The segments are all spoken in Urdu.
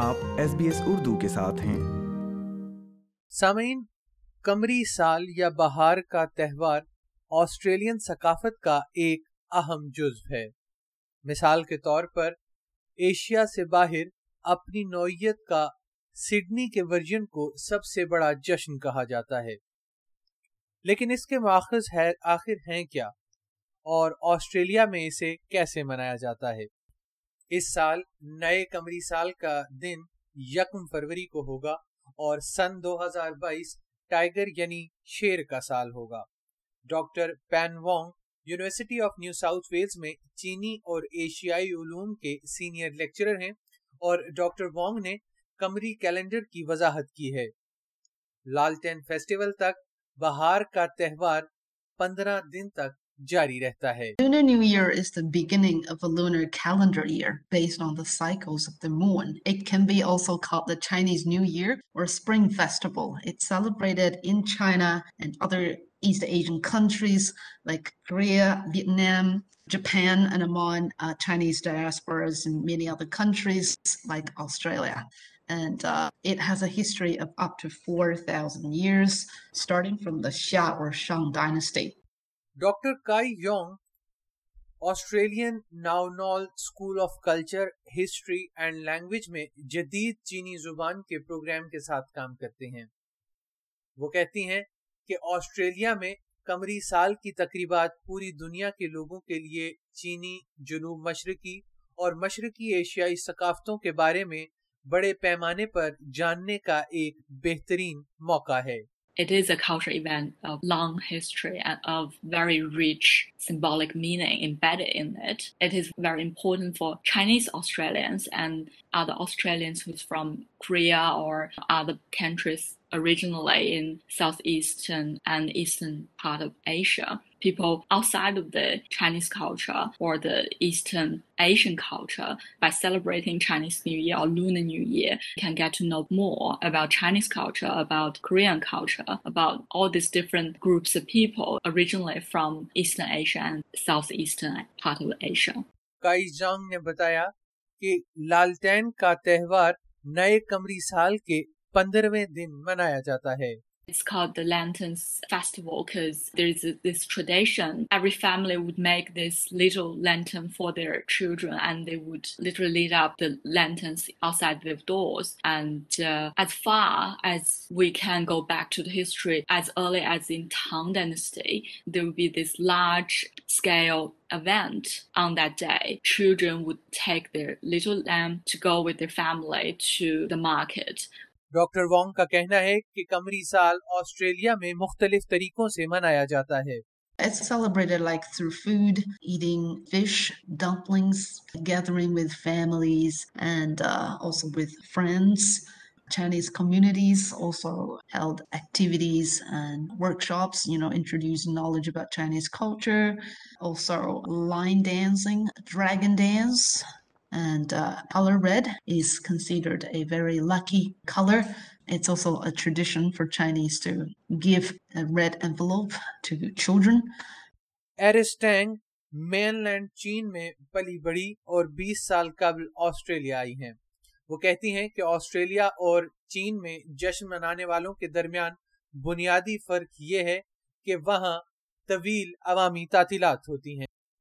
آپ ایس ایس بی اردو کے ساتھ ہیں سامعین کمری سال یا بہار کا تہوار آسٹریلین ثقافت کا ایک اہم جزو ہے مثال کے طور پر ایشیا سے باہر اپنی نوعیت کا سڈنی کے ورژن کو سب سے بڑا جشن کہا جاتا ہے لیکن اس کے ماخذ ہے آخر ہیں کیا اور آسٹریلیا میں اسے کیسے منایا جاتا ہے اس سال نئے کمری سال کا دن یکم فروری کو ہوگا اور سن دو ہزار بائیس ٹائگر یعنی شیر کا سال ہوگا doctor Pan Wang university of New South Wales میں چینی اور ایشیائی علوم کے سینئر لیکچرر ہیں اور ڈاکٹر وانگ نے کمری کیلنڈر کی وضاحت کی ہے لالٹین فیسٹیول تک بہار کا تہوار پندرہ دن تک م Japan Chinese many of countries like Australia and has history four thousand years شیا اور doctor Kai Yong Australian national school of culture history and language میں جدید چینی زبان کے پروگرام کے ساتھ کام کرتے ہیں وہ کہتی ہیں کہ آسٹریلیا میں کمری سال کی تقریبات پوری دنیا کے لوگوں کے لیے چینی جنوب مشرقی اور مشرقی ایشیائی ثقافتوں کے بارے میں بڑے پیمانے پر جاننے کا ایک بہترین موقع ہے It is a cultural event of long history and of very rich symbolic meaning embedded in it. It is very important for Chinese Australians and other Australians who's from Korea or other countries originally in Southeastern and Eastern part of Asia. بتایا کہ لالوار نئے کمری سال کے پندرہویں دن منایا جاتا ہے لینڈنسٹیولرزیشن every family would make these little lantern for their children go back to the history as early as انسٹی there be this large of event on the children week their little lantern go with their family doctor Wang کا کہنا ہے کہ سال آسٹریلیا میں مختلف طریقوں سے منایا جاتا ہے Uh, color color. red red is considered a a a very lucky It's also tradition for Chinese to to give envelope children. بیس سال قبل آسٹریلیا آئی ہیں وہ کہتی ہیں کہ آسٹریلیا اور چین میں جشن منانے والوں کے درمیان بنیادی فرق یہ ہے کہ وہاں طویل عوامی تعطیلات ہوتی ہیں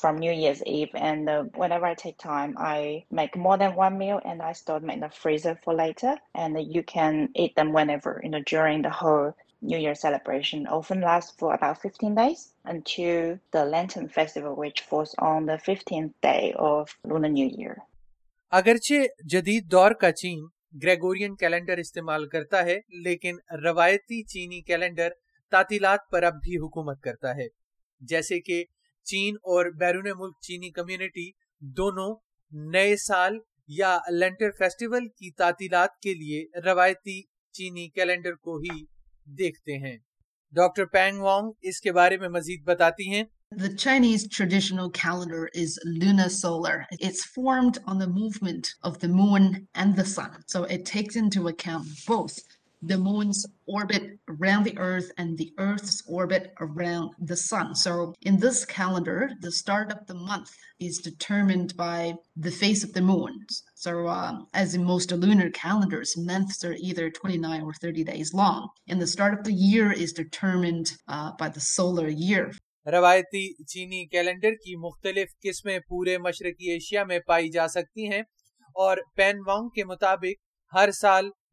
from New Year's Eve. And uh, whenever I take time, I make more than one meal and I store them in the freezer for later. And uh, you can eat them whenever, you know, during the whole New Year celebration. Often lasts for about 15 days until the Lantern Festival, which falls on the 15th day of Lunar New Year. اگرچہ جدید دور کا چین گریگورین کیلنڈر استعمال کرتا ہے لیکن روایتی چینی کیلنڈر تعطیلات پر اب بھی حکومت کرتا ہے جیسے کہ چین اور بیرون ملک چینی کمیونٹی دونوں نئے سال یا لینٹر فیسٹیول کی تعطیلات کے لیے روایتی چینی کیلنڈر کو ہی دیکھتے ہیں ڈاکٹر پینگ وانگ اس کے بارے میں مزید بتاتی ہیں The Chinese traditional calendar is lunar solar. It's formed on the movement of the moon and the sun. So it takes into account both the moon's orbit around the earth and the earth's orbit around the sun. So in this calendar, the start of the month is determined by the face of the moon. So um, as in most lunar calendars, months are either 29 or 30 days long. And the start of the year is determined uh, by the solar year. روایتی چینی کیلنڈر کی مختلف قسمیں پورے مشرقی ایشیا میں پائی جا سکتی ہیں اور پین وانگ کے مطابق ہر سال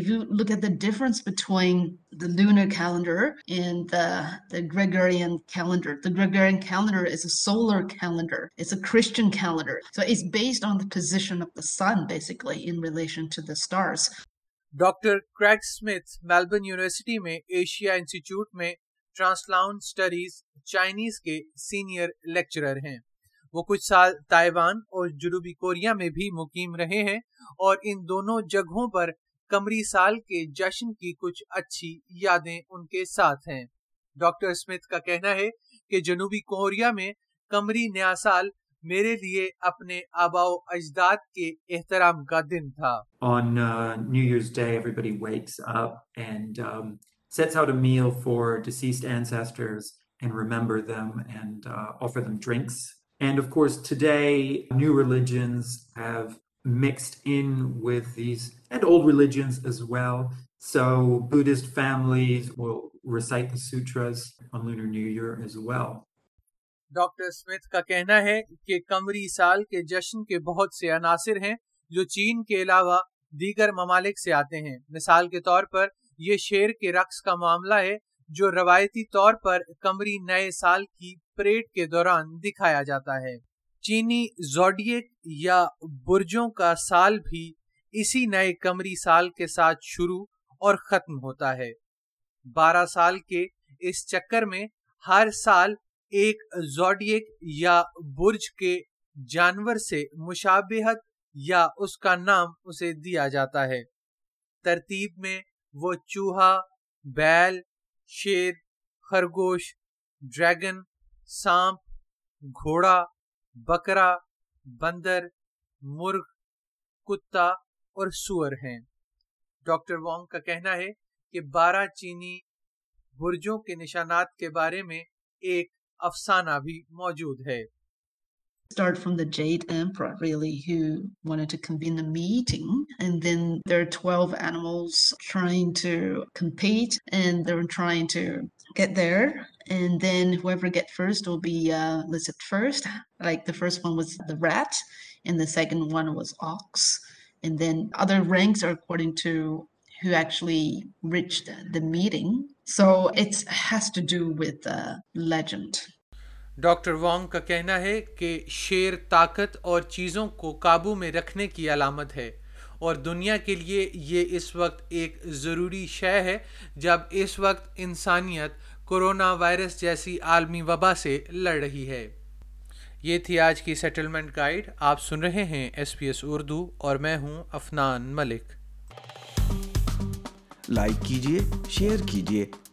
if you look at the difference between the lunar calendar and the, the Gregorian calendar, the Gregorian calendar is a solar calendar. It's a Christian calendar. So it's based on the position of the sun, basically, in relation to the stars. Dr. Craig Smith, Melbourne University, mein, Asia Institute, mein, Translound Studies, Chinese ke Senior Lecturer. Hain. وہ کچھ سال تائیوان اور جنوبی کوریا میں بھی مقیم رہے ہیں اور ان دونوں جگہوں پر کمری سال کے جشن کی کچھ اچھی یادیں ان کے ساتھ ہیں ڈاکٹر اسمیت کا کہنا ہے کہ جنوبی کوریا میں کمری نیا سال میرے لیے اپنے آباؤ اجداد کے احترام کا دن تھا On uh, New Year's Day, everybody wakes up and um, sets out a meal for deceased ancestors and remember them and uh, offer them drinks. And of course, today, new religions have mixed in with these and old religions as well. So Buddhist families will recite the sutras on Lunar New Year as well. Doctor Smith کا کہنا ہے کہ کمری سال کے جشن کے بہت سے عناصر ہیں جو چین کے علاوہ دیگر ممالک سے آتے ہیں مثال کے طور پر یہ شیر کے رقص کا معاملہ ہے جو روایتی طور پر کمری نئے سال کی پریڈ کے دوران دکھایا جاتا ہے چینی زوڈیک یا برجوں کا سال بھی اسی نئے کمری سال کے ساتھ شروع اور ختم ہوتا ہے بارہ سال کے اس چکر میں ہر سال ایک زوڈیک یا برج کے جانور سے مشابہت یا اس کا نام اسے دیا جاتا ہے ترتیب میں وہ چوہا بیل شیر خرگوش ڈریگن سانپ گھوڑا بکرا بندر مرغ کتا اور سور ہیں ڈاکٹر وانگ کا کہنا ہے کہ بارہ چینی برجوں کے نشانات کے بارے میں ایک افسانہ بھی موجود ہے start from the jade emperor really who wanted to convene a meeting and then there are 12 animals trying to compete and they're trying to get there and then whoever get first will be uh listed first like the first one was the rat and the second one was ox and then other ranks are according to who actually reached the meeting so it has to do with the uh, legend doctor Wang کا کہنا ہے کہ شعر طاقت اور چیزوں کو قابو میں رکھنے کی علامت ہے اور دنیا کے لیے یہ اس وقت ایک ضروری شے ہے جب اس وقت انسانیت کرونا وائرس جیسی عالمی وبا سے لڑ رہی ہے یہ تھی آج کی سیٹلمنٹ گائیڈ آپ سن رہے ہیں ایس پی ایس اردو اور میں ہوں افنان ملک لائک کیجیے شیئر کیجیے